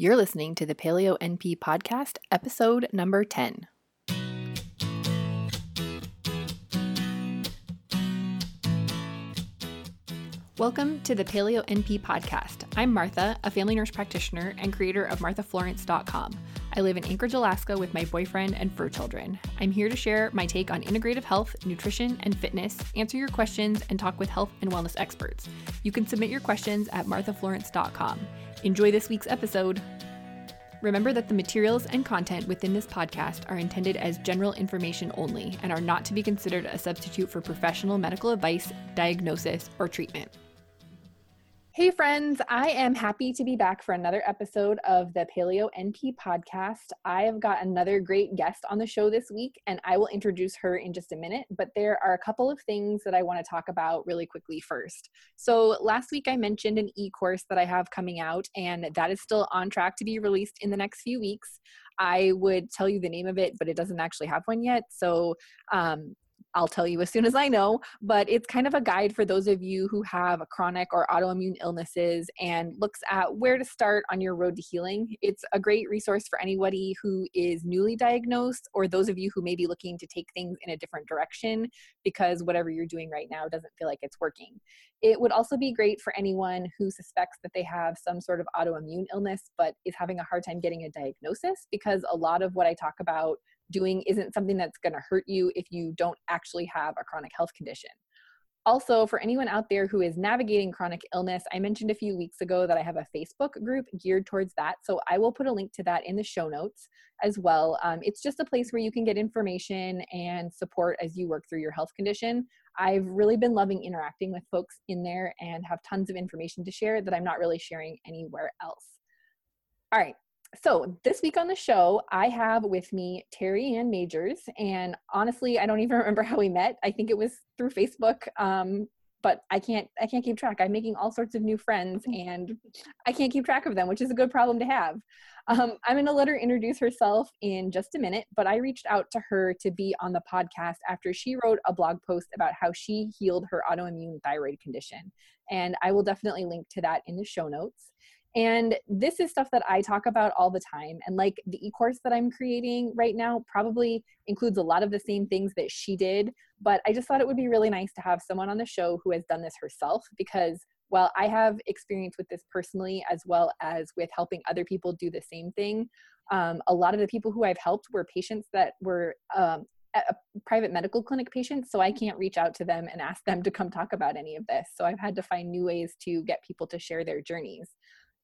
You're listening to the Paleo NP podcast, episode number 10. Welcome to the Paleo NP podcast. I'm Martha, a family nurse practitioner and creator of MarthaFlorence.com. I live in Anchorage, Alaska with my boyfriend and fur children. I'm here to share my take on integrative health, nutrition, and fitness, answer your questions, and talk with health and wellness experts. You can submit your questions at MarthaFlorence.com. Enjoy this week's episode. Remember that the materials and content within this podcast are intended as general information only and are not to be considered a substitute for professional medical advice, diagnosis, or treatment. Hey, friends, I am happy to be back for another episode of the Paleo NP podcast. I have got another great guest on the show this week, and I will introduce her in just a minute. But there are a couple of things that I want to talk about really quickly first. So, last week I mentioned an e course that I have coming out, and that is still on track to be released in the next few weeks. I would tell you the name of it, but it doesn't actually have one yet. So, um, I'll tell you as soon as I know, but it's kind of a guide for those of you who have chronic or autoimmune illnesses and looks at where to start on your road to healing. It's a great resource for anybody who is newly diagnosed or those of you who may be looking to take things in a different direction because whatever you're doing right now doesn't feel like it's working. It would also be great for anyone who suspects that they have some sort of autoimmune illness but is having a hard time getting a diagnosis because a lot of what I talk about doing isn't something that's going to hurt you if you don't actually have a chronic health condition. Also, for anyone out there who is navigating chronic illness, I mentioned a few weeks ago that I have a Facebook group geared towards that. So I will put a link to that in the show notes as well. Um, it's just a place where you can get information and support as you work through your health condition. I've really been loving interacting with folks in there and have tons of information to share that I'm not really sharing anywhere else. All right, so this week on the show, I have with me Terry Ann Majors, and honestly, I don't even remember how we met. I think it was through Facebook, um, but I can't I can't keep track. I'm making all sorts of new friends, and I can't keep track of them, which is a good problem to have. Um, I'm going to let her introduce herself in just a minute, but I reached out to her to be on the podcast after she wrote a blog post about how she healed her autoimmune thyroid condition, and I will definitely link to that in the show notes. And this is stuff that I talk about all the time. And like the e course that I'm creating right now probably includes a lot of the same things that she did. But I just thought it would be really nice to have someone on the show who has done this herself because while I have experience with this personally, as well as with helping other people do the same thing, um, a lot of the people who I've helped were patients that were um, private medical clinic patients, so I can't reach out to them and ask them to come talk about any of this. So I've had to find new ways to get people to share their journeys.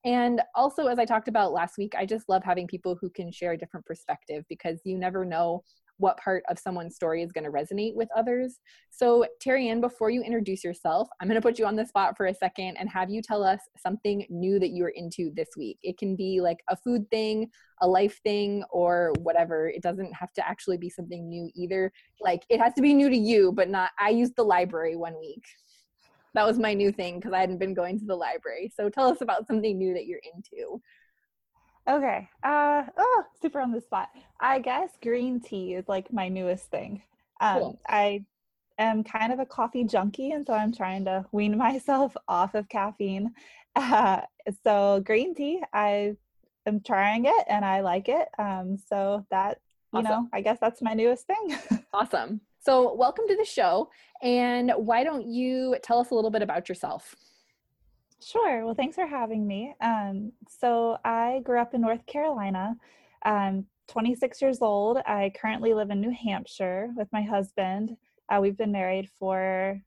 And also, as I talked about last week, I just love having people who can share a different perspective because you never know what part of someone's story is going to resonate with others. So, Terry Ann, before you introduce yourself, I'm going to put you on the spot for a second and have you tell us something new that you're into this week. It can be like a food thing, a life thing, or whatever. It doesn't have to actually be something new either. Like, it has to be new to you, but not, I used the library one week that was my new thing because I hadn't been going to the library. So tell us about something new that you're into. Okay. Uh oh, super on the spot. I guess green tea is like my newest thing. Um cool. I am kind of a coffee junkie and so I'm trying to wean myself off of caffeine. Uh, so green tea, I am trying it and I like it. Um so that you awesome. know, I guess that's my newest thing. awesome. So, welcome to the show. And why don't you tell us a little bit about yourself? Sure. Well, thanks for having me. Um, so, I grew up in North Carolina. I'm 26 years old. I currently live in New Hampshire with my husband. Uh, we've been married for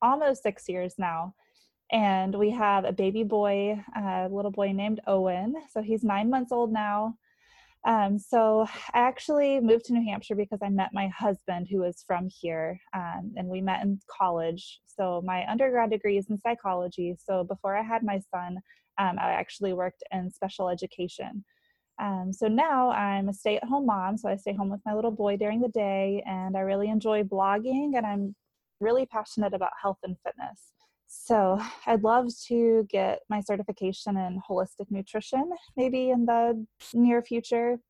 almost six years now. And we have a baby boy, a little boy named Owen. So he's nine months old now. Um, so I actually moved to New Hampshire because I met my husband who is from here um, and we met in college. So my undergrad degree is in psychology. So before I had my son, um, I actually worked in special education. Um, so now I'm a stay at home mom. So I stay home with my little boy during the day and I really enjoy blogging and I'm really passionate about health and fitness. So I'd love to get my certification in holistic nutrition, maybe in the near future.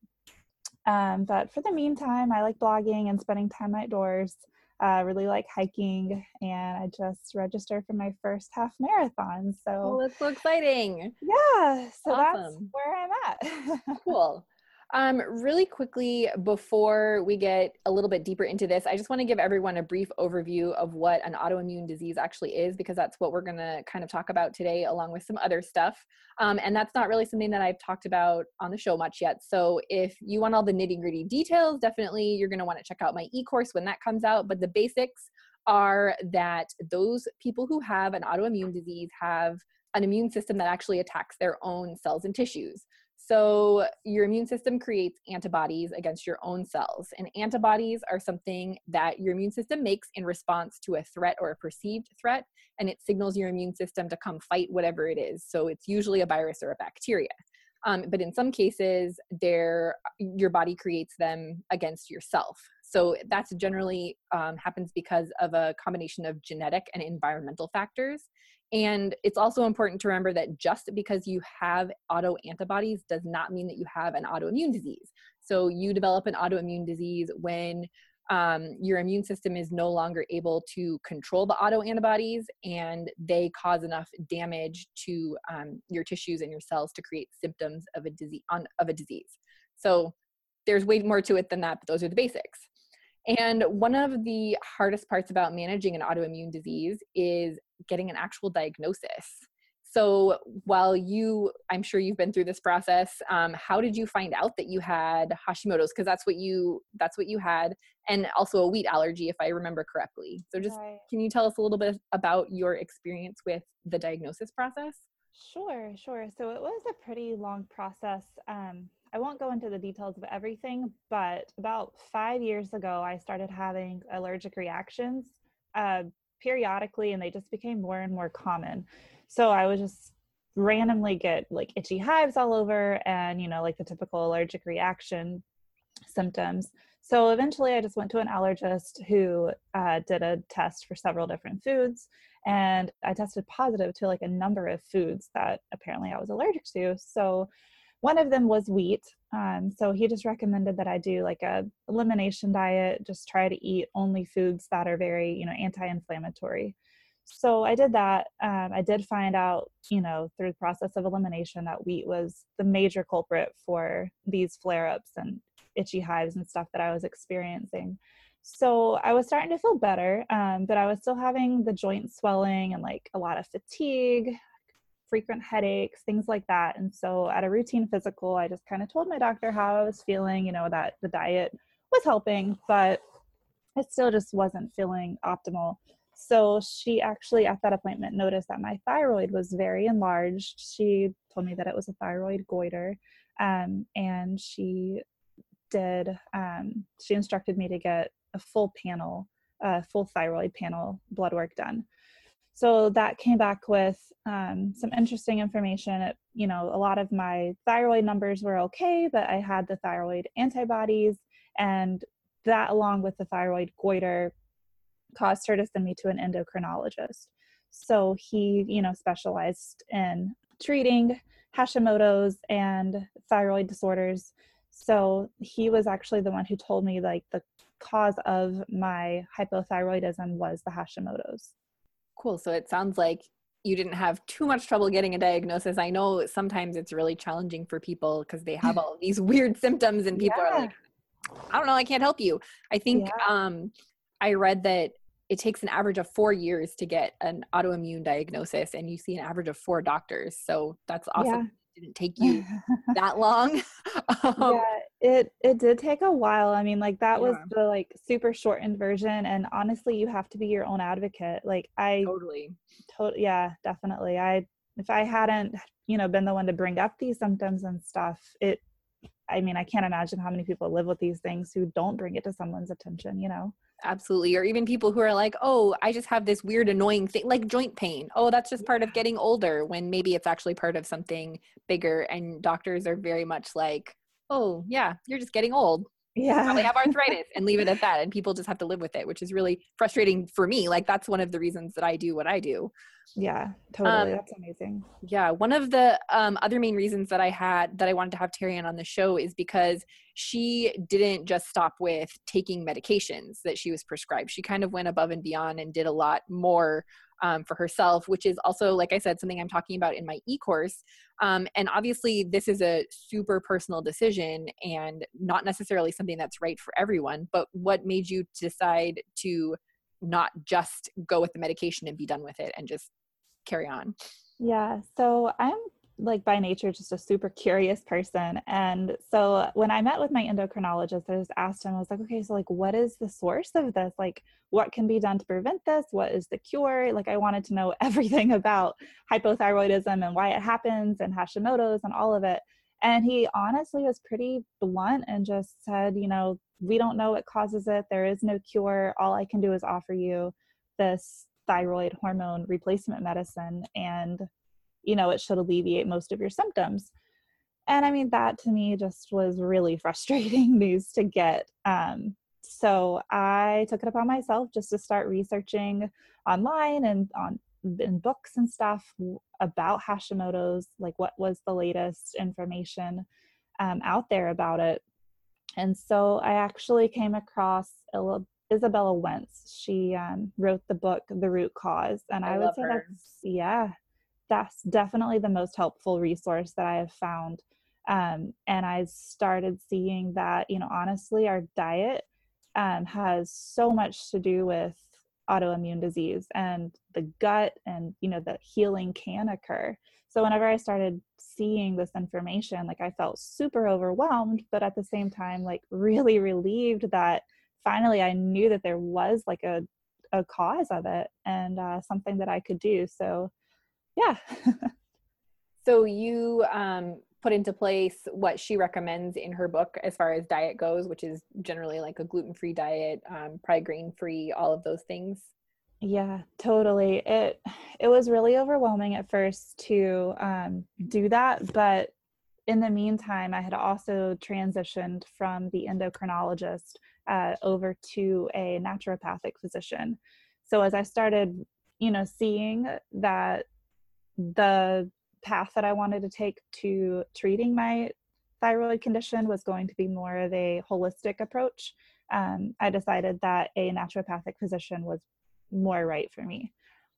Um, but for the meantime, I like blogging and spending time outdoors. I uh, really like hiking, and I just registered for my first half marathon. So oh, that's so exciting! Yeah, so awesome. that's where I'm at. cool. Um, really quickly, before we get a little bit deeper into this, I just want to give everyone a brief overview of what an autoimmune disease actually is, because that's what we're going to kind of talk about today, along with some other stuff. Um, and that's not really something that I've talked about on the show much yet. So if you want all the nitty gritty details, definitely you're going to want to check out my e course when that comes out. But the basics are that those people who have an autoimmune disease have an immune system that actually attacks their own cells and tissues. So, your immune system creates antibodies against your own cells, and antibodies are something that your immune system makes in response to a threat or a perceived threat, and it signals your immune system to come fight whatever it is. So, it's usually a virus or a bacteria. Um, but in some cases, your body creates them against yourself. So that's generally um, happens because of a combination of genetic and environmental factors. And it's also important to remember that just because you have auto antibodies does not mean that you have an autoimmune disease. So you develop an autoimmune disease when um, your immune system is no longer able to control the auto antibodies and they cause enough damage to um, your tissues and your cells to create symptoms of a disease on, of a disease. So there's way more to it than that, but those are the basics. And one of the hardest parts about managing an autoimmune disease is getting an actual diagnosis. So while you, I'm sure you've been through this process, um, how did you find out that you had Hashimoto's? Because that's what you that's what you had, and also a wheat allergy, if I remember correctly. So just right. can you tell us a little bit about your experience with the diagnosis process? Sure, sure. So it was a pretty long process. Um, I won't go into the details of everything, but about five years ago, I started having allergic reactions uh, periodically, and they just became more and more common. So I would just randomly get like itchy hives all over and, you know, like the typical allergic reaction symptoms. So eventually, I just went to an allergist who uh, did a test for several different foods, and I tested positive to like a number of foods that apparently I was allergic to. So one of them was wheat. Um, so he just recommended that I do like a elimination diet, just try to eat only foods that are very, you know, anti-inflammatory. So I did that. Um, I did find out, you know, through the process of elimination that wheat was the major culprit for these flare-ups and itchy hives and stuff that I was experiencing. So I was starting to feel better, um, but I was still having the joint swelling and like a lot of fatigue frequent headaches, things like that. And so at a routine physical, I just kind of told my doctor how I was feeling, you know, that the diet was helping, but I still just wasn't feeling optimal. So she actually, at that appointment, noticed that my thyroid was very enlarged. She told me that it was a thyroid goiter. Um, and she did, um, she instructed me to get a full panel, a full thyroid panel blood work done so that came back with um, some interesting information. It, you know a lot of my thyroid numbers were okay but i had the thyroid antibodies and that along with the thyroid goiter caused her to send me to an endocrinologist. So he you know specialized in treating hashimoto's and thyroid disorders. So he was actually the one who told me like the cause of my hypothyroidism was the hashimoto's Cool. So it sounds like you didn't have too much trouble getting a diagnosis. I know sometimes it's really challenging for people because they have all these weird symptoms and people yeah. are like, I don't know, I can't help you. I think yeah. um, I read that it takes an average of four years to get an autoimmune diagnosis, and you see an average of four doctors. So that's awesome. Yeah didn't take you that long. um, yeah, it it did take a while. I mean, like that yeah. was the like super shortened version, and honestly, you have to be your own advocate. Like I totally, totally, yeah, definitely. I if I hadn't, you know, been the one to bring up these symptoms and stuff, it. I mean, I can't imagine how many people live with these things who don't bring it to someone's attention. You know absolutely or even people who are like oh i just have this weird annoying thing like joint pain oh that's just part of getting older when maybe it's actually part of something bigger and doctors are very much like oh yeah you're just getting old. Yeah probably have arthritis and leave it at that and people just have to live with it which is really frustrating for me. Like that's one of the reasons that i do what i do. Yeah totally. Um, that's amazing. yeah one of the um, other main reasons that i had that i wanted to have Terry on the show is because she didn't just stop with taking medications that she was prescribed. She kind of went above and beyond and did a lot more um, for herself, which is also, like I said, something I'm talking about in my e course. Um, and obviously, this is a super personal decision and not necessarily something that's right for everyone. But what made you decide to not just go with the medication and be done with it and just carry on? Yeah, so I'm like by nature just a super curious person. And so when i met with my endocrinologist i just asked him i was like okay so like what is the source of this? Like what can be done to prevent this? What is the cure? Like i wanted to know everything about hypothyroidism and why it happens and hashimoto's and all of it. And he honestly was pretty blunt and just said you know we don't know what causes it. There is no cure. All i can do is offer you this thyroid hormone replacement medicine and you know, it should alleviate most of your symptoms. And I mean, that to me just was really frustrating news to get. Um, so I took it upon myself just to start researching online and on in books and stuff about Hashimoto's, like what was the latest information um, out there about it. And so I actually came across Izabella Wentz. She um, wrote the book The Root Cause, and I, I would say her. that's yeah, that's definitely the most helpful resource that I have found. Um, and I started seeing that, you know, honestly, our diet um, has so much to do with autoimmune disease and the gut and, you know, that healing can occur. So whenever I started seeing this information, like I felt super overwhelmed, but at the same time, like really relieved that finally I knew that there was like a, a cause of it and uh, something that I could do. So yeah. so you um, put into place what she recommends in her book as far as diet goes, which is generally like a gluten free diet, um, probably grain free, all of those things. Yeah, totally. It it was really overwhelming at first to um, do that, but in the meantime, I had also transitioned from the endocrinologist uh, over to a naturopathic physician. So as I started, you know, seeing that the path that I wanted to take to treating my thyroid condition was going to be more of a holistic approach. Um, I decided that a naturopathic physician was more right for me.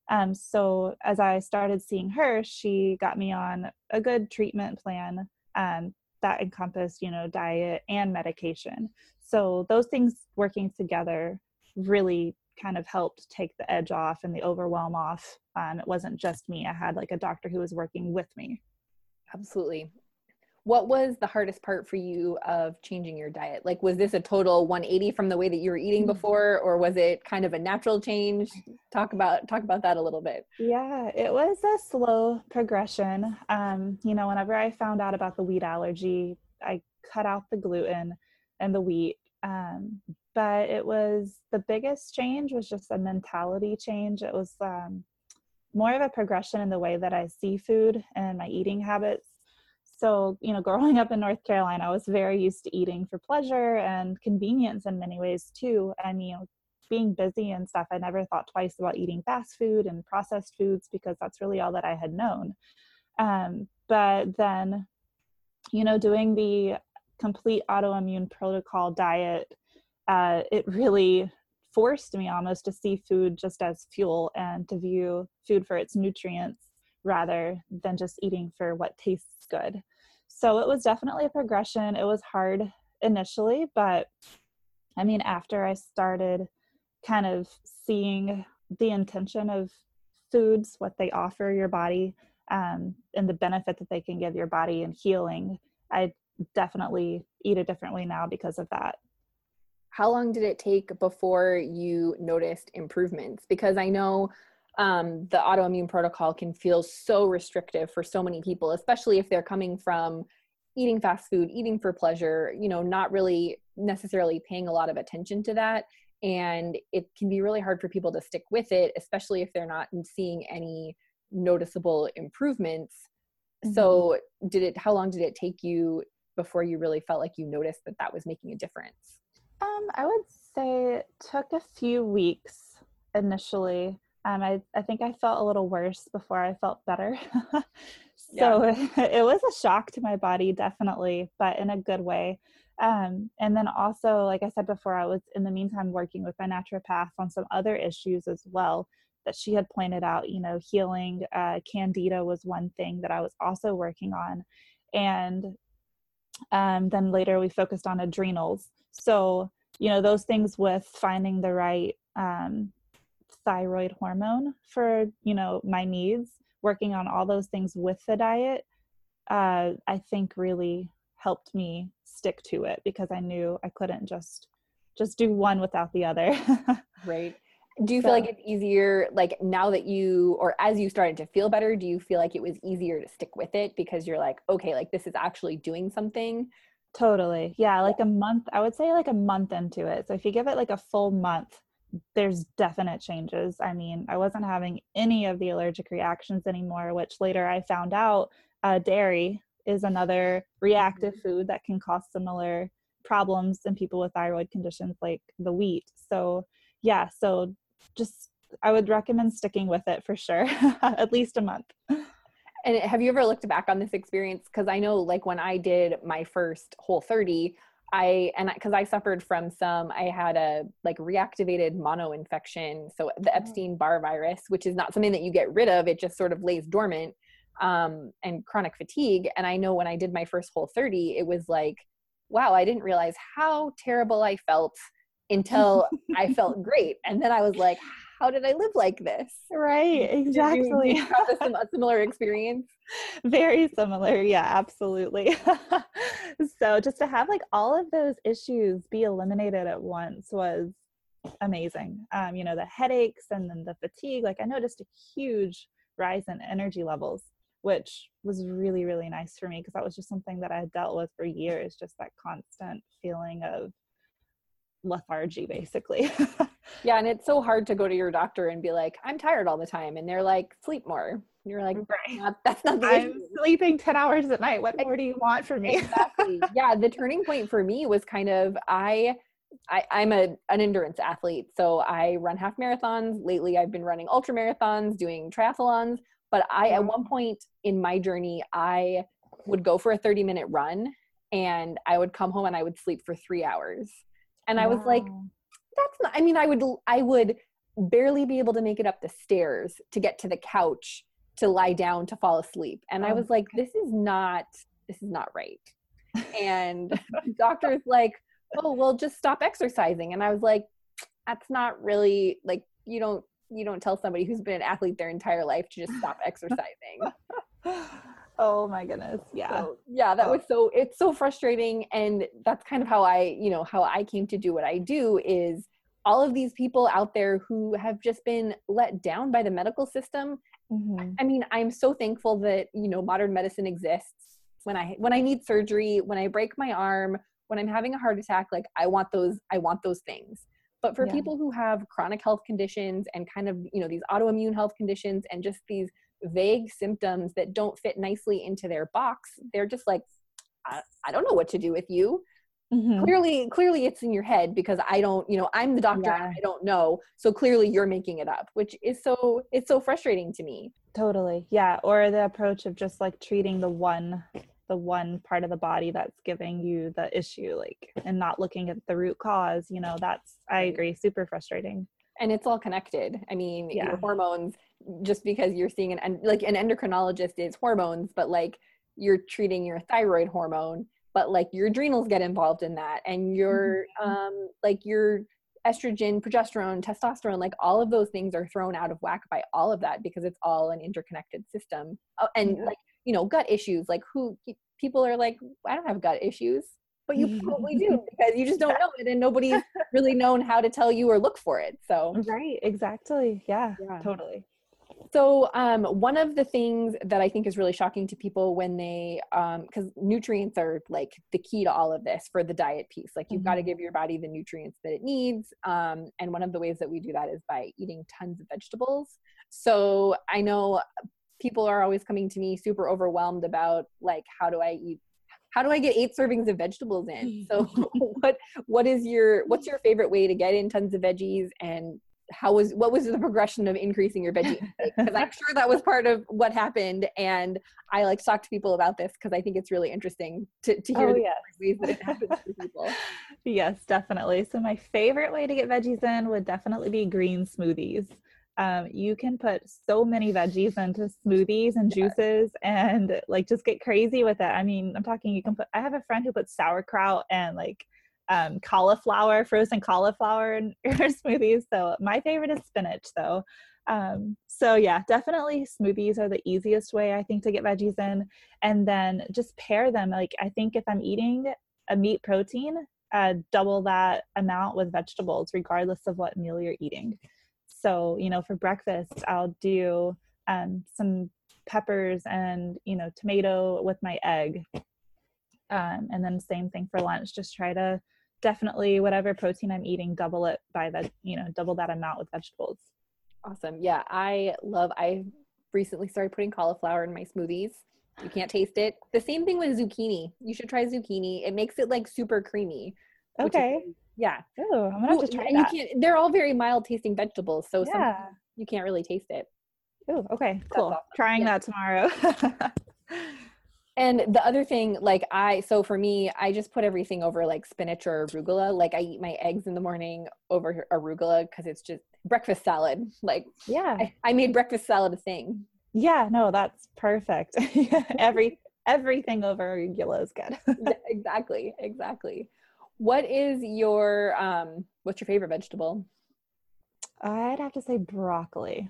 Um, so as I started seeing her, she got me on a good treatment plan um, that encompassed, you know, diet and medication. So those things working together really kind of helped take the edge off and the overwhelm off. Um, it wasn't just me. I had like a doctor who was working with me. Absolutely. What was the hardest part for you of changing your diet? Like, was this a total 180 from the way that you were eating mm-hmm. before, or was it kind of a natural change? Talk about talk about that a little bit. Yeah, it was a slow progression. Um, you know, whenever I found out about the wheat allergy, I cut out the gluten and the wheat. Um, but it was the biggest change was just a mentality change. It was um, more of a progression in the way that i see food and my eating habits. So you know growing up in north carolina i was very used to eating for pleasure and convenience in many ways too. And, you know, being busy and stuff i never thought twice about eating fast food and processed foods because that's really all that i had known. Um, but then you know doing the complete autoimmune protocol diet uh, it really forced me almost to see food just as fuel and to view food for its nutrients rather than just eating for what tastes good. So it was definitely a progression. It was hard initially, but I mean, after I started kind of seeing the intention of foods, what they offer your body, um, and the benefit that they can give your body in healing, I definitely eat a differently now because of that how long did it take before you noticed improvements? Because I know um, the autoimmune protocol can feel so restrictive for so many people, especially if they're coming from eating fast food, eating for pleasure, you know, not really necessarily paying a lot of attention to that. And it can be really hard for people to stick with it, especially if they're not seeing any noticeable improvements. Mm-hmm. So, did it, how long did it take you before you really felt like you noticed that that was making a difference? Um, I would say it took a few weeks initially. Um, I, I think I felt a little worse before I felt better. so yeah. it was a shock to my body, definitely, but in a good way. Um, and then also, like I said before, I was in the meantime working with my naturopath on some other issues as well. that she had pointed out. You know, healing uh, candida was one thing that I was also working on, and um, then later we focused on adrenals. So you know, those things with finding the right um, thyroid hormone for you know my needs, working on all those things with the diet, uh, I think really helped me stick to it because I knew I couldn't just just do one without the other. right. Do you so, feel like it's easier like now that you or as you started to feel better, do you feel like it was easier to stick with it because you're like, okay, like this is actually doing something? Totally. Yeah, like a month, I would say like a month into it. So if you give it like a full month, there's definite changes. I mean, I wasn't having any of the allergic reactions anymore, which later I found out uh, dairy is another reactive mm-hmm. food that can cause similar problems in people with thyroid conditions like the wheat. So, yeah, so just I would recommend sticking with it for sure, at least a month. And have you ever looked back on this experience? Because I know, like, when I did my first Whole 30, I and because I, I, suffered from some, I had a like reactivated mono infection, so the oh. Epstein Barr virus, which is not something that you get rid of; it just sort of lays dormant, um, and chronic fatigue. And I know when I did my first Whole 30, it was like, wow, I didn't realize how terrible I felt until I felt great, and then I was like, how did I live like this? Right, exactly. Have a similar experience? Very similar. Yeah, absolutely. so just to have like all of those issues be eliminated at once was amazing. Um, you know, the headaches and then the fatigue, like I noticed a huge rise in energy levels, which was really, really nice for me because that was just something that I had dealt with for years, just that constant feeling of lethargy basically. yeah, and it's so hard to go to your doctor and be like, I'm tired all the time. And they're like, sleep more. And you're like, right. Not, that's not the I'm issue. sleeping 10 hours at night. What more do you want from me? exactly. Yeah. The turning point for me was kind of I I, I'm a an endurance athlete. So I run half marathons. Lately I've been running ultra marathons, doing triathlons. But I at mm-hmm. one point in my journey, I would go for a 30 minute run and I would come home and I would sleep for three hours and wow. i was like that's not i mean i would i would barely be able to make it up the stairs to get to the couch to lie down to fall asleep and oh. i was like this is not this is not right and doctor's like oh well just stop exercising and i was like that's not really like you don't you don't tell somebody who's been an athlete their entire life to just stop exercising oh my goodness yeah so, yeah that oh. was so it's so frustrating and that's kind of how i you know how i came to do what i do is all of these people out there who have just been let down by the medical system mm-hmm. i mean i'm so thankful that you know modern medicine exists when i when i need surgery when i break my arm when i'm having a heart attack like i want those i want those things but for yeah. people who have chronic health conditions and kind of you know these autoimmune health conditions and just these vague symptoms that don't fit nicely into their box they're just like i, I don't know what to do with you. Mm-hmm. clearly clearly it's in your head because i don't you know i'm the doctor yeah. i don't know. So clearly you're making it up which is so it's so frustrating to me. Totally. Yeah. Or the approach of just like treating the one the one part of the body that's giving you the issue like and not looking at the root cause you know that's i agree super frustrating and it's all connected i mean yeah. your hormones just because you're seeing an like an endocrinologist is hormones but like you're treating your thyroid hormone but like your adrenals get involved in that and your mm-hmm. um like your estrogen progesterone testosterone like all of those things are thrown out of whack by all of that because it's all an interconnected system oh, and like you know gut issues like who people are like i don't have gut issues but you probably do because you just don't know it and nobody's really known how to tell you or look for it so right exactly yeah, yeah. totally so, um, one of the things that I think is really shocking to people when they, because um, nutrients are like the key to all of this for the diet piece. Like, you've mm-hmm. got to give your body the nutrients that it needs. Um, and one of the ways that we do that is by eating tons of vegetables. So, I know people are always coming to me super overwhelmed about like, how do I eat how do I get eight servings of vegetables in? So what what is your what's your favorite way to get in tons of veggies? And how was what was the progression of increasing your veggie because i'm sure that was part of what happened and i like to talk to people about this because i think it's really interesting to, to hear oh, the yes. ways that it happens for people. Yes definitely. So my favorite way to get veggies in would definitely be green smoothies um, you can put so many veggies into smoothies and juices and like just get crazy with it. I mean, I'm talking, you can put, I have a friend who puts sauerkraut and like um, cauliflower, frozen cauliflower in her smoothies. So my favorite is spinach though. Um, so yeah, definitely smoothies are the easiest way I think to get veggies in. And then just pair them. Like I think if I'm eating a meat protein, uh, double that amount with vegetables, regardless of what meal you're eating. So, you know, for breakfast, I'll do um, some peppers and, you know, tomato with my egg. Um, and then same thing for lunch. Just try to definitely, whatever protein I'm eating, double it by that, you know, double that amount with vegetables. Awesome. Yeah, I love, I recently started putting cauliflower in my smoothies. You can't taste it. The same thing with zucchini. You should try zucchini. It makes it like super creamy. Okay. Is, yeah. Oh, I'm gonna have to try and that. You can't, they're all very mild tasting vegetables, so yeah. you can't really taste it. Oh, okay, cool. Awesome. Trying yeah. that tomorrow. and the other thing, like I, so for me, I just put everything over like spinach or arugula. Like I eat my eggs in the morning over arugula because it's just breakfast salad. Like, yeah, I, I made breakfast salad a thing. Yeah, no, that's perfect. Every everything over arugula is good. exactly, exactly. What is your um what's your favorite vegetable? I'd have to say broccoli.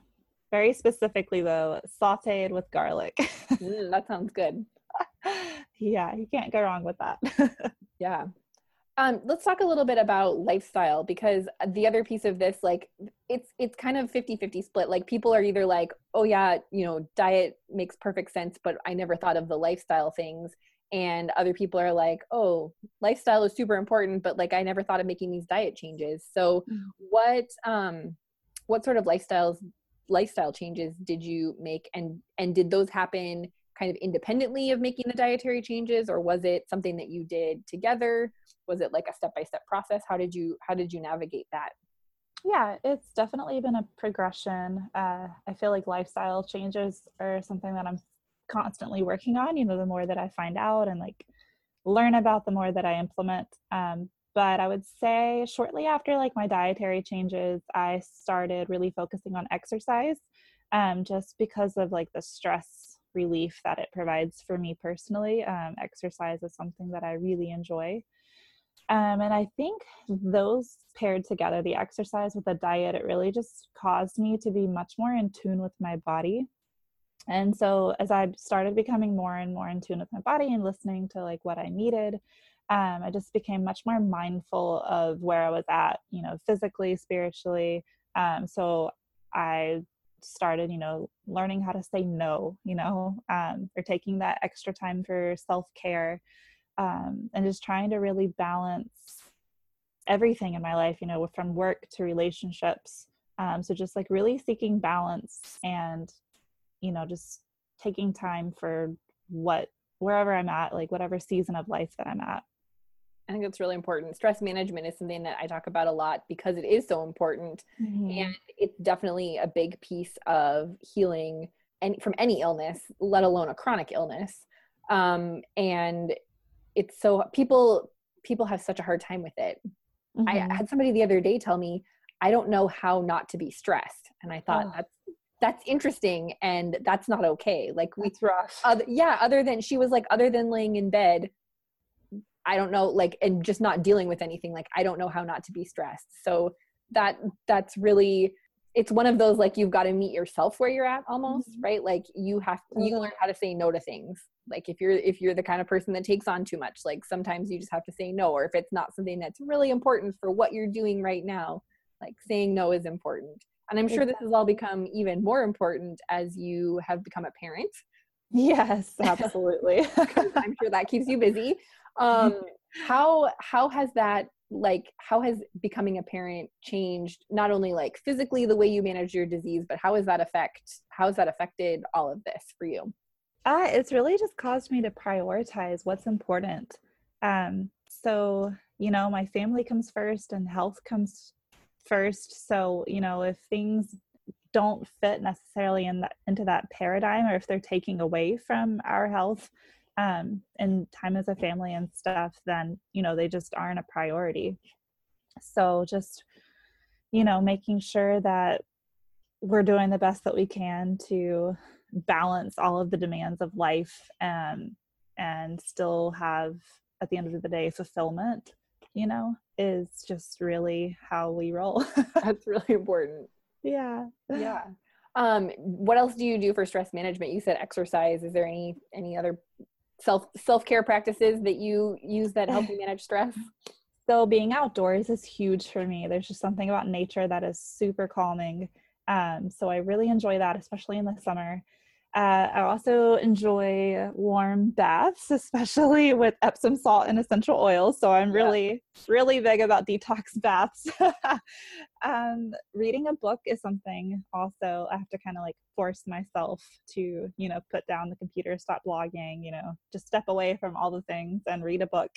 Very specifically though, sauteed with garlic. mm, that sounds good. yeah, you can't go wrong with that. yeah. Um, let's talk a little bit about lifestyle because the other piece of this, like it's it's kind of 50-50 split. Like people are either like, oh yeah, you know, diet makes perfect sense, but I never thought of the lifestyle things and other people are like oh lifestyle is super important but like i never thought of making these diet changes. So mm. what um what sort of lifestyles lifestyle changes did you make and and did those happen kind of independently of making the dietary changes or was it something that you did together? Was it like a step by step process? How did you how did you navigate that? Yeah it's definitely been a progression. Uh, i feel like lifestyle changes are something that i'm constantly working on you know the more that i find out and like learn about the more that i implement um, but i would say shortly after like my dietary changes i started really focusing on exercise um, just because of like the stress relief that it provides for me personally um, exercise is something that i really enjoy um, and i think those paired together the exercise with the diet it really just caused me to be much more in tune with my body and so as i started becoming more and more in tune with my body and listening to like what i needed um, i just became much more mindful of where i was at you know physically spiritually um, so i started you know learning how to say no you know um, or taking that extra time for self-care um, and just trying to really balance everything in my life you know from work to relationships um, so just like really seeking balance and you know just taking time for what wherever i'm at like whatever season of life that i'm at I think it's really important. Stress management is something that I talk about a lot because it is so important. Mm-hmm. And it's definitely a big piece of healing and from any illness, let alone a chronic illness. Um, and it's so people people have such a hard time with it. Mm-hmm. I had somebody the other day tell me, I don't know how not to be stressed. And I thought oh. that's that's interesting and that's not okay. Like we rough. other, yeah other than she was like other than laying in bed i don't know like and just not dealing with anything like i don't know how not to be stressed. So that that's really it's one of those like you've got to meet yourself where you're at almost mm-hmm. right? Like you have you learn how to say no to things. Like if you're if you're the kind of person that takes on too much like sometimes you just have to say no or if it's not something that's really important for what you're doing right now like saying no is important and I'm sure this has all become even more important as you have become a parent. Yes, absolutely. I'm sure that keeps you busy. Um, how how has that like how has becoming a parent changed not only like physically the way you manage your disease, but how has that affect how has that affected all of this for you? Uh, it's really just caused me to prioritize what's important. Um, so you know, my family comes first, and health comes first. So, you know, if things don't fit necessarily in that into that paradigm or if they're taking away from our health um, and time as a family and stuff, then, you know, they just aren't a priority. So just, you know, making sure that we're doing the best that we can to balance all of the demands of life and and still have at the end of the day fulfillment you know is just really how we roll. That's really important. Yeah. Yeah. Um what else do you do for stress management? You said exercise. Is there any any other self self-care practices that you use that help you manage stress? So being outdoors is huge for me. There's just something about nature that is super calming. Um, so i really enjoy that especially in the summer uh, I also enjoy warm baths, especially with Epsom salt and essential oils. So I'm really, yeah. really big about detox baths. um, reading a book is something also I have to kind of like force myself to, you know, put down the computer, stop blogging, you know, just step away from all the things and read a book.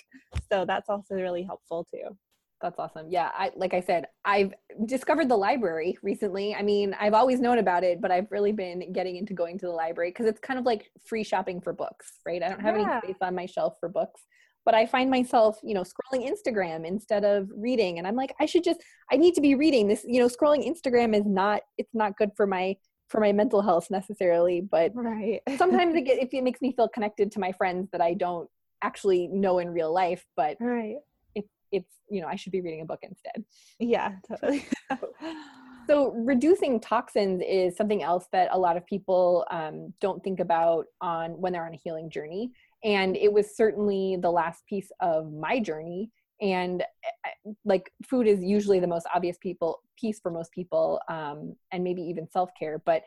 So that's also really helpful too. That's awesome. Yeah, I like I said, I've discovered the library recently. I mean, I've always known about it, but I've really been getting into going to the library because it's kind of like free shopping for books, right? I don't have yeah. any space on my shelf for books, but I find myself, you know, scrolling Instagram instead of reading, and I'm like, I should just, I need to be reading this. You know, scrolling Instagram is not, it's not good for my for my mental health necessarily, but right. sometimes it, get, if it makes me feel connected to my friends that I don't actually know in real life, but right it's you know i should be reading a book instead. Yeah totally. So reducing toxins is something else that a lot of people um, don't think about on when they're on a healing journey. And it was certainly the last piece of my journey. And eh, like food is usually the most obvious people piece for most people um, and maybe even self-care. But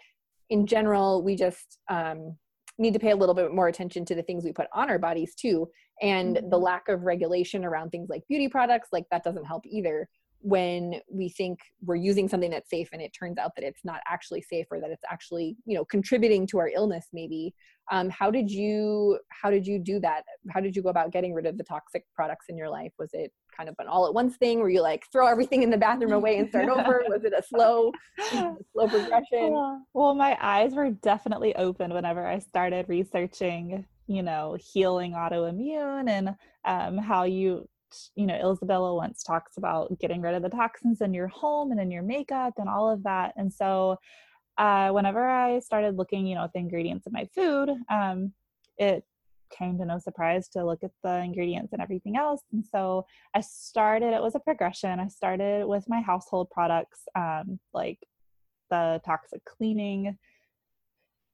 in general we just um, need to pay a little bit more attention to the things we put on our bodies too and mm-hmm. the lack of regulation around things like beauty products like that doesn't help either when we think we're using something that's safe and it turns out that it's not actually safe or that it's actually you know contributing to our illness maybe. Um, how did you how did you do that? How did you go about getting rid of the toxic products in your life? Was it kind of an all at once thing where you like throw everything in the bathroom away and start over was it a slow slow progression well my eyes were definitely open whenever i started researching you know healing autoimmune and um, how you you know, Izabella Wentz talks about getting rid of the toxins in your home and in your makeup and all of that. And so, uh, whenever I started looking, you know, at the ingredients of my food, um, it came to no surprise to look at the ingredients and everything else. And so I started, it was a progression. I started with my household products, um, like the toxic cleaning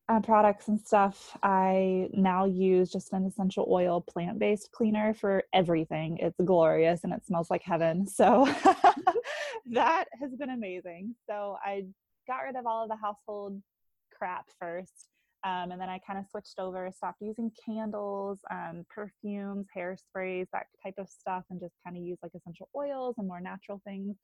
uh, products and stuff, I now use just an essential oil plant based cleaner for everything. It's glorious and it smells like heaven. So that has been amazing. So I got rid of all of the household crap first. Um, and then I kind of switched over, stopped using candles, um, perfumes, hairsprays, that type of stuff, and just kind of use like essential oils and more natural things.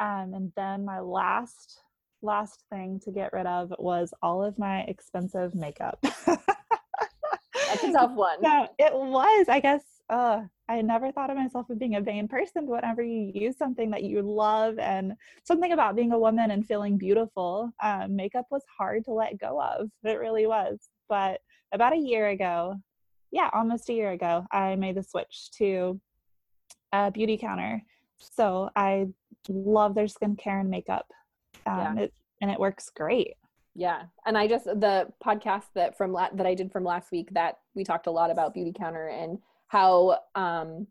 Um, and then my last last thing to get rid of was all of my expensive makeup. That's a tough one. Yeah, it was. I guess uh, I never thought of myself as being a vain person, but whenever you use something that you love and something about being a woman and feeling beautiful, um, makeup was hard to let go of. It really was. But about a year ago, yeah, almost a year ago, I made the switch to a Beautycounter. So I love their skincare and makeup um, yeah. it, and it works great yeah and i just the podcast that from la- that i did from last week that we talked a lot about Beautycounter and how um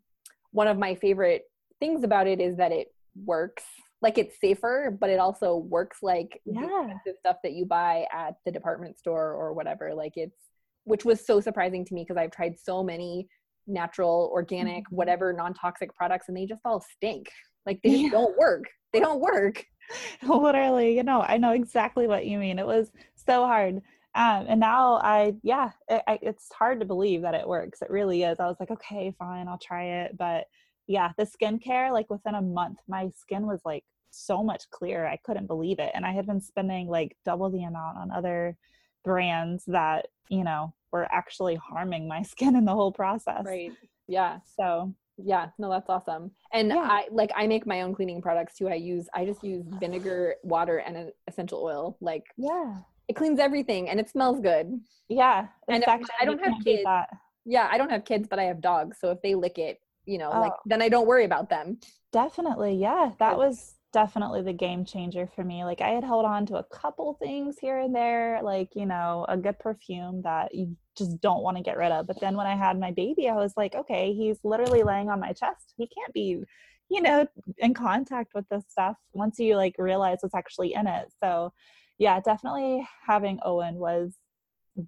one of my favorite things about it is that it works like it's safer but it also works like yeah. the expensive stuff that you buy at the department store or whatever like it's which was so surprising to me because i've tried so many natural organic mm-hmm. whatever non-toxic products and they just all stink like they yeah. don't work they don't work literally you know i know exactly what you mean it was so hard um, and now i yeah it, I, it's hard to believe that it works it really is i was like okay fine i'll try it but yeah the skincare like within a month my skin was like so much clearer i couldn't believe it and i had been spending like double the amount on other brands that you know were actually harming my skin in the whole process. Right yeah. So yeah no that's awesome and yeah. i like i make my own cleaning products too i use i just use vinegar water and an essential oil like yeah it cleans everything and it smells good yeah and i don't have kids yeah i don't have kids but i have dogs so if they lick it you know oh. like then i don't worry about them definitely yeah that was definitely the game changer for me. Like I had held on to a couple things here and there, like, you know, a good perfume that you just don't want to get rid of. But then when I had my baby, I was like, okay, he's literally laying on my chest. He can't be, you know, in contact with this stuff once you like realize what's actually in it. So yeah, definitely having Owen was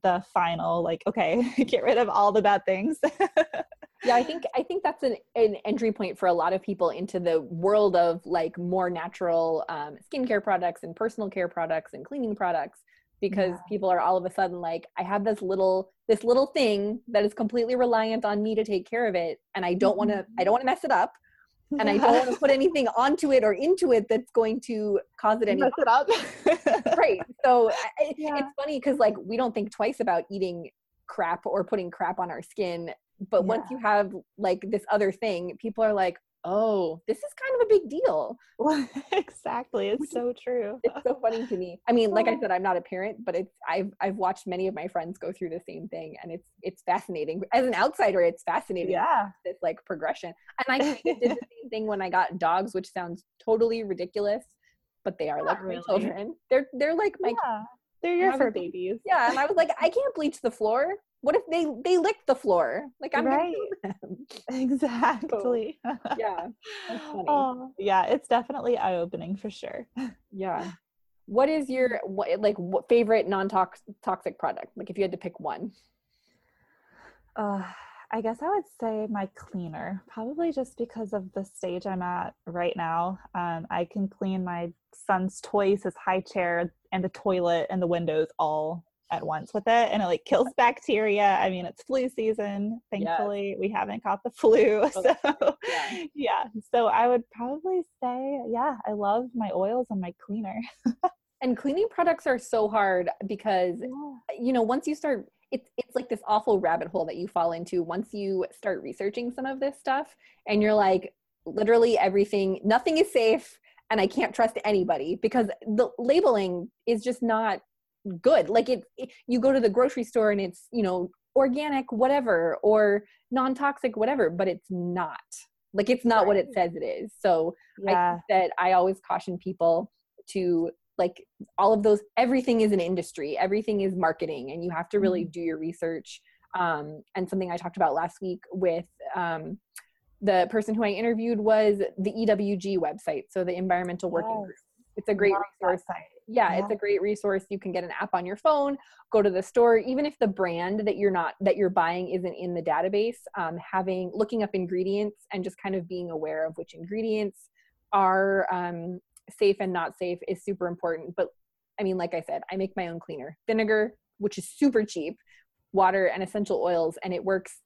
the final like okay get rid of all the bad things yeah i think i think that's an, an entry point for a lot of people into the world of like more natural um, skincare products and personal care products and cleaning products because yeah. people are all of a sudden like i have this little this little thing that is completely reliant on me to take care of it and i don't want to i don't want to mess it up and I don't want to put anything onto it or into it that's going to cause it any mess it up. right. So I, yeah. it's funny because like we don't think twice about eating crap or putting crap on our skin but yeah. once you have like this other thing people are like oh this is kind of a big deal. Exactly it's so true. it's so funny to me. I mean like i oh. said i'm not a parent but it's i've i've watched many of my friends go through the same thing and it's it's fascinating. As an outsider it's fascinating yeah. this like progression. And i did the same thing when i got dogs which sounds totally ridiculous but they are not like really. my children. They're they're like my yeah. they're your fur babies. yeah and i was like i can't bleach the floor what if they they lick the floor? Like i'm right. exactly. So, yeah oh, yeah it's definitely eye-opening for sure. Yeah. What is your what, like what favorite non-toxic product? Like if you had to pick one. Uh i guess i would say my cleaner probably just because of the stage i'm at right now. Um, i can clean my son's toys his high chair and the toilet and the windows all at once with it and it like kills bacteria. I mean, it's flu season. Thankfully, yes. we haven't caught the flu. Oh, so, yeah. yeah. So, I would probably say, yeah, I love my oils and my cleaner. and cleaning products are so hard because, yeah. you know, once you start, it's, it's like this awful rabbit hole that you fall into once you start researching some of this stuff and you're like, literally everything, nothing is safe and I can't trust anybody because the labeling is just not good like it, it, you go to the grocery store and it's you know organic whatever or non-toxic whatever but it's not like it's not right. what it says it is so yeah. i think that i always caution people to like all of those everything is an industry everything is marketing and you have to really mm-hmm. do your research um, and something i talked about last week with um, the person who i interviewed was the ewg website so the environmental working yes. group it's a great resource yeah, yeah, it's a great resource. You can get an app on your phone go to the store. Even if the brand that you're not that you're buying isn't in the database um, having looking up ingredients and just kind of being aware of which ingredients are um, safe and not safe is super important. But i mean like i said i make my own cleaner. Vinegar which is super cheap water and essential oils and it works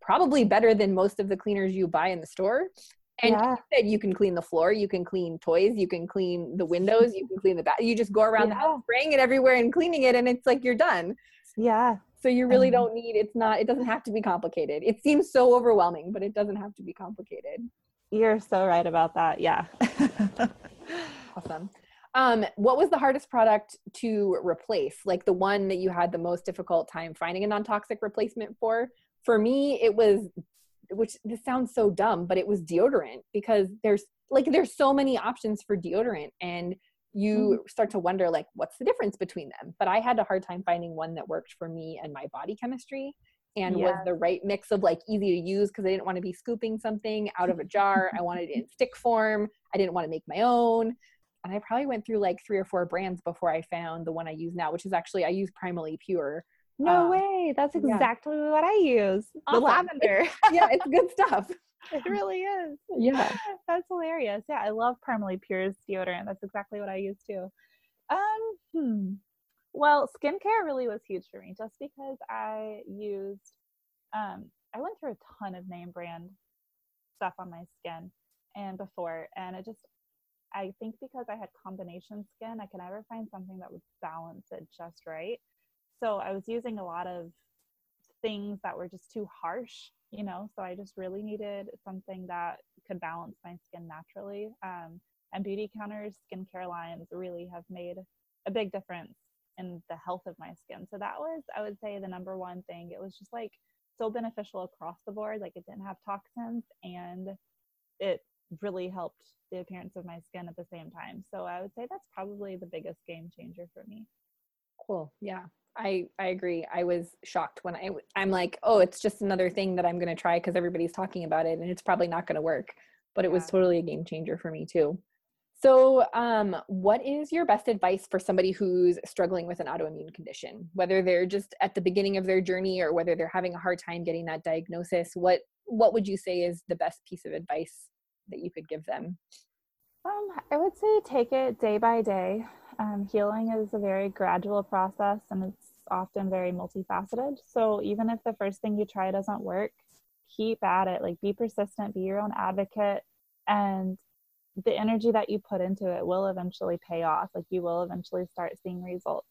probably better than most of the cleaners you buy in the store and yeah. you said you can clean the floor, you can clean toys, you can clean the windows, you can clean the bath. You just go around yeah. the house spraying it everywhere and cleaning it, and it's like you're done. Yeah. So you really don't need. It's not. It doesn't have to be complicated. It seems so overwhelming, but it doesn't have to be complicated. You're so right about that. Yeah. awesome. Um, what was the hardest product to replace? Like the one that you had the most difficult time finding a non-toxic replacement for? For me, it was which this sounds so dumb, but it was deodorant because there's like there's so many options for deodorant and you mm-hmm. start to wonder like what's the difference between them but i had a hard time finding one that worked for me and my body chemistry and yeah. was the right mix of like easy to use because i didn't want to be scooping something out of a jar i wanted it in stick form i didn't want to make my own and i probably went through like three or four brands before i found the one i use now which is actually i use primally pure no um, way. That's exactly yeah. what I use. Awesome. The lavender. yeah, it's good stuff. It really is. Yeah. That's hilarious. Yeah, I love Primally Pure's deodorant. That's exactly what I use too. Um, hmm. Well, skincare really was huge for me just because I used um I went through a ton of name brand stuff on my skin and before and it just I think because I had combination skin, I could never find something that would balance it just right so I was using a lot of things that were just too harsh, you know. So I just really needed something that could balance my skin naturally. Um, and Beautycounter's skincare lines really have made a big difference in the health of my skin. So that was, I would say, the number one thing. It was just like so beneficial across the board. Like it didn't have toxins and it really helped the appearance of my skin at the same time. So I would say that's probably the biggest game changer for me. Cool. Yeah. I I agree. I was shocked when I I'm like, "Oh, it's just another thing that I'm going to try because everybody's talking about it and it's probably not going to work." But it was totally a game changer for me too. So, um, what is your best advice for somebody who's struggling with an autoimmune condition, whether they're just at the beginning of their journey or whether they're having a hard time getting that diagnosis? What what would you say is the best piece of advice that you could give them? Um, I would say take it day by day. Um, healing is a very gradual process and it's often very multifaceted. So even if the first thing you try doesn't work, keep at it. Like be persistent, be your own advocate, and the energy that you put into it will eventually pay off. Like you will eventually start seeing results.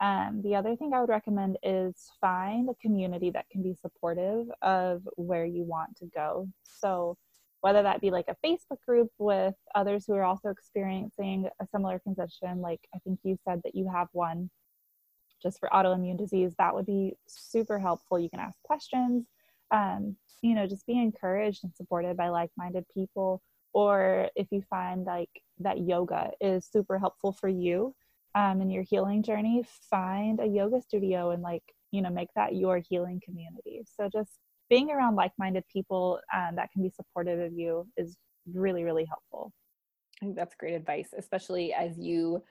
Um, the other thing I would recommend is find a community that can be supportive of where you want to go. So whether that be like a Facebook group with others who are also experiencing a similar condition, like I think you said that you have one just for autoimmune disease, that would be super helpful. You can ask questions, um, you know, just be encouraged and supported by like minded people. Or if you find like that yoga is super helpful for you um, in your healing journey, find a yoga studio and like, you know, make that your healing community. So just being around like-minded people um, that can be supportive of you is really really helpful i think that's great advice especially as you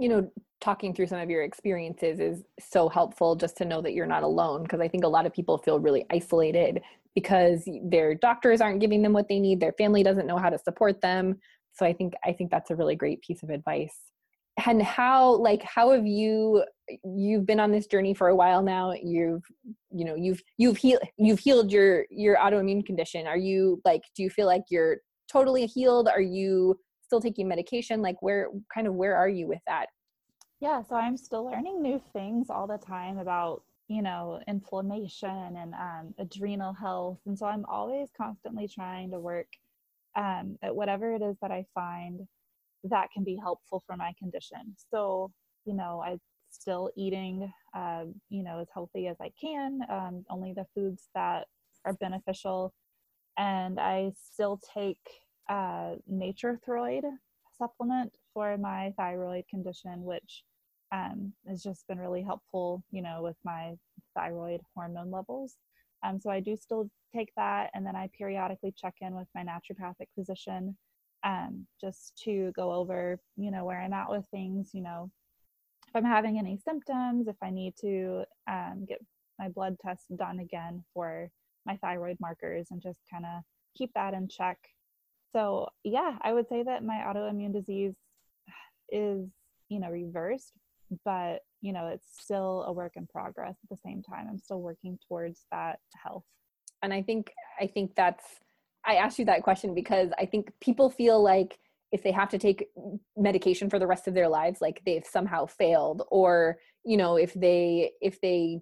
you know talking through some of your experiences is so helpful just to know that you're not alone because i think a lot of people feel really isolated because their doctors aren't giving them what they need their family doesn't know how to support them. So i think i think that's a really great piece of advice. And how like how have you you've been on this journey for a while now you've you know you've you've healed you've healed your your autoimmune condition. Are you like do you feel like you're totally healed? Are you still taking medication like where kind of where are you with that yeah so i'm still learning new things all the time about you know inflammation and um, adrenal health and so i'm always constantly trying to work um, at whatever it is that i find that can be helpful for my condition. So, you know, I'm still eating, uh, you know, as healthy as I can, um, only the foods that are beneficial. And I still take uh, Nature Throid supplement for my thyroid condition, which um, has just been really helpful, you know, with my thyroid hormone levels. Um, so I do still take that, and then I periodically check in with my naturopathic physician um, just to go over, you know, where I'm at with things, you know, if I'm having any symptoms, if I need to um, get my blood test done again for my thyroid markers and just kind of keep that in check. So, yeah, I would say that my autoimmune disease is, you know, reversed, but, you know, it's still a work in progress at the same time. I'm still working towards that health. And I think, I think that's, I asked you that question because I think people feel like if they have to take medication for the rest of their lives, like they've somehow failed, or you know, if they if they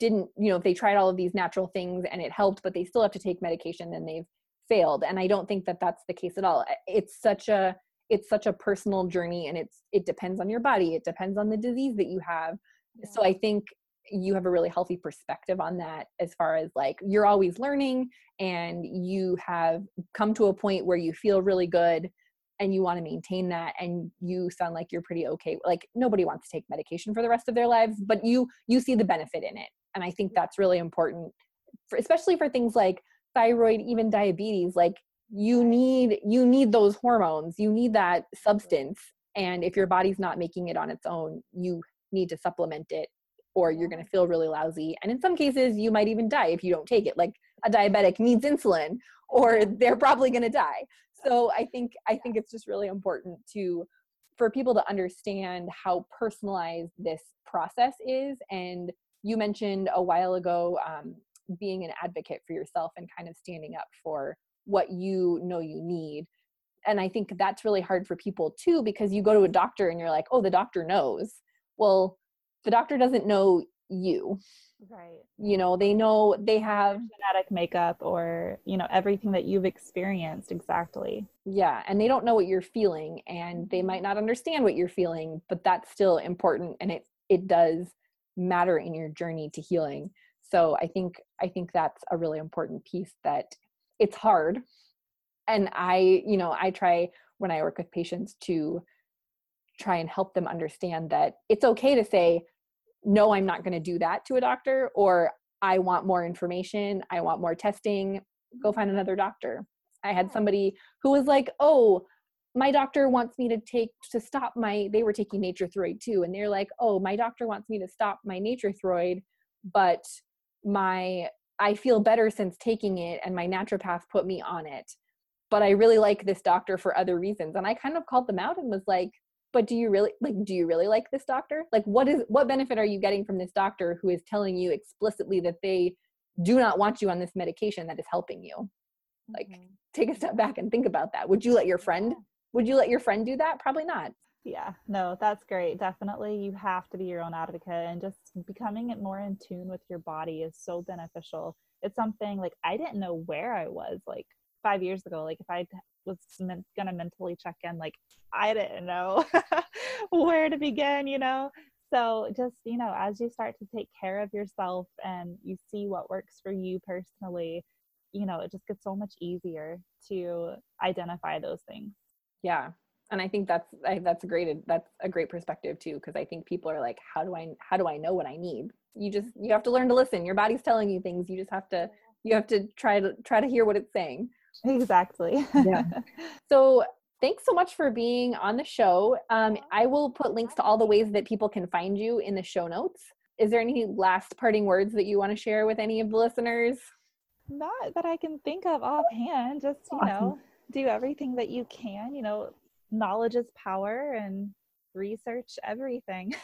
didn't, you know, if they tried all of these natural things and it helped, but they still have to take medication, then they've failed. And I don't think that that's the case at all. It's such a it's such a personal journey, and it's it depends on your body. It depends on the disease that you have. Yeah. So I think you have a really healthy perspective on that as far as like you're always learning and you have come to a point where you feel really good and you want to maintain that and you sound like you're pretty okay like nobody wants to take medication for the rest of their lives but you you see the benefit in it and i think that's really important for, especially for things like thyroid even diabetes like you need you need those hormones you need that substance and if your body's not making it on its own you need to supplement it or you're going to feel really lousy. And in some cases, you might even die if you don't take it. Like a diabetic needs insulin, or they're probably going to die. So I think I think it's just really important to for people to understand how personalized this process is. And you mentioned a while ago um, being an advocate for yourself and kind of standing up for what you know you need. And I think that's really hard for people too, because you go to a doctor and you're like, oh, the doctor knows. Well, the doctor doesn't know you. Right. You know they know they have genetic makeup or you know everything that you've experienced exactly. Yeah and they don't know what you're feeling and they might mm-hmm. not understand what you're feeling but that's still important and it it does matter in your journey to healing so i think i think that's a really important piece that it's hard and I, you know, I try when I work with patients to try and help them understand that it's okay to say, no, I'm not going to do that to a doctor, or I want more information, I want more testing, go find another doctor. I had somebody who was like, oh, my doctor wants me to take to stop my they were taking Nature-Throid too and they're like oh my doctor wants me to stop my Nature-Throid but my i feel better since taking it and my naturopath put me on it but i really like this doctor for other reasons and i kind of called them out and was like but do you really like do you really like this doctor? Like what is what benefit are you getting from this doctor who is telling you explicitly that they do not want you on this medication that is helping you? Like mm-hmm. take a step back and think about that. Would you let your friend would you let your friend do that? Probably not yeah no that's great. Definitely you have to be your own advocate and just becoming it more in tune with your body is so beneficial. It's something like i didn't know where i was like five years ago like if i was men- gonna mentally check in like i didn't know where to begin you know? So just you know as you start to take care of yourself and you see what works for you personally you know it just gets so much easier to identify those things. Yeah and i think that's I, that's a great that's a great perspective too because i think people are like how do i how do i know what i need? You just you have to learn to listen. Your body's telling you things. You just have to you have to try to try to hear what it's saying. Exactly. Yeah. So thanks so much for being on the show. Um, i will put links to all the ways that people can find you in the show notes. Is there any last parting words that you want to share with any of the listeners? Not that i can think of offhand just you awesome. know do everything that you can you know knowledge is power and research everything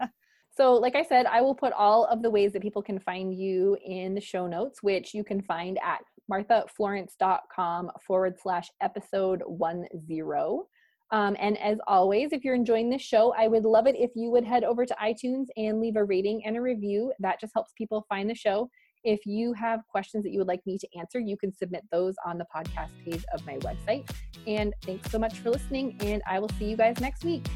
so like i said i will put all of the ways that people can find you in the show notes which you can find at marthaflorence.com forward slash episode one zero um, and as always, if you're enjoying this show, I would love it if you would head over to iTunes and leave a rating and a review. That just helps people find the show. If you have questions that you would like me to answer, you can submit those on the podcast page of my website. And thanks so much for listening, and I will see you guys next week.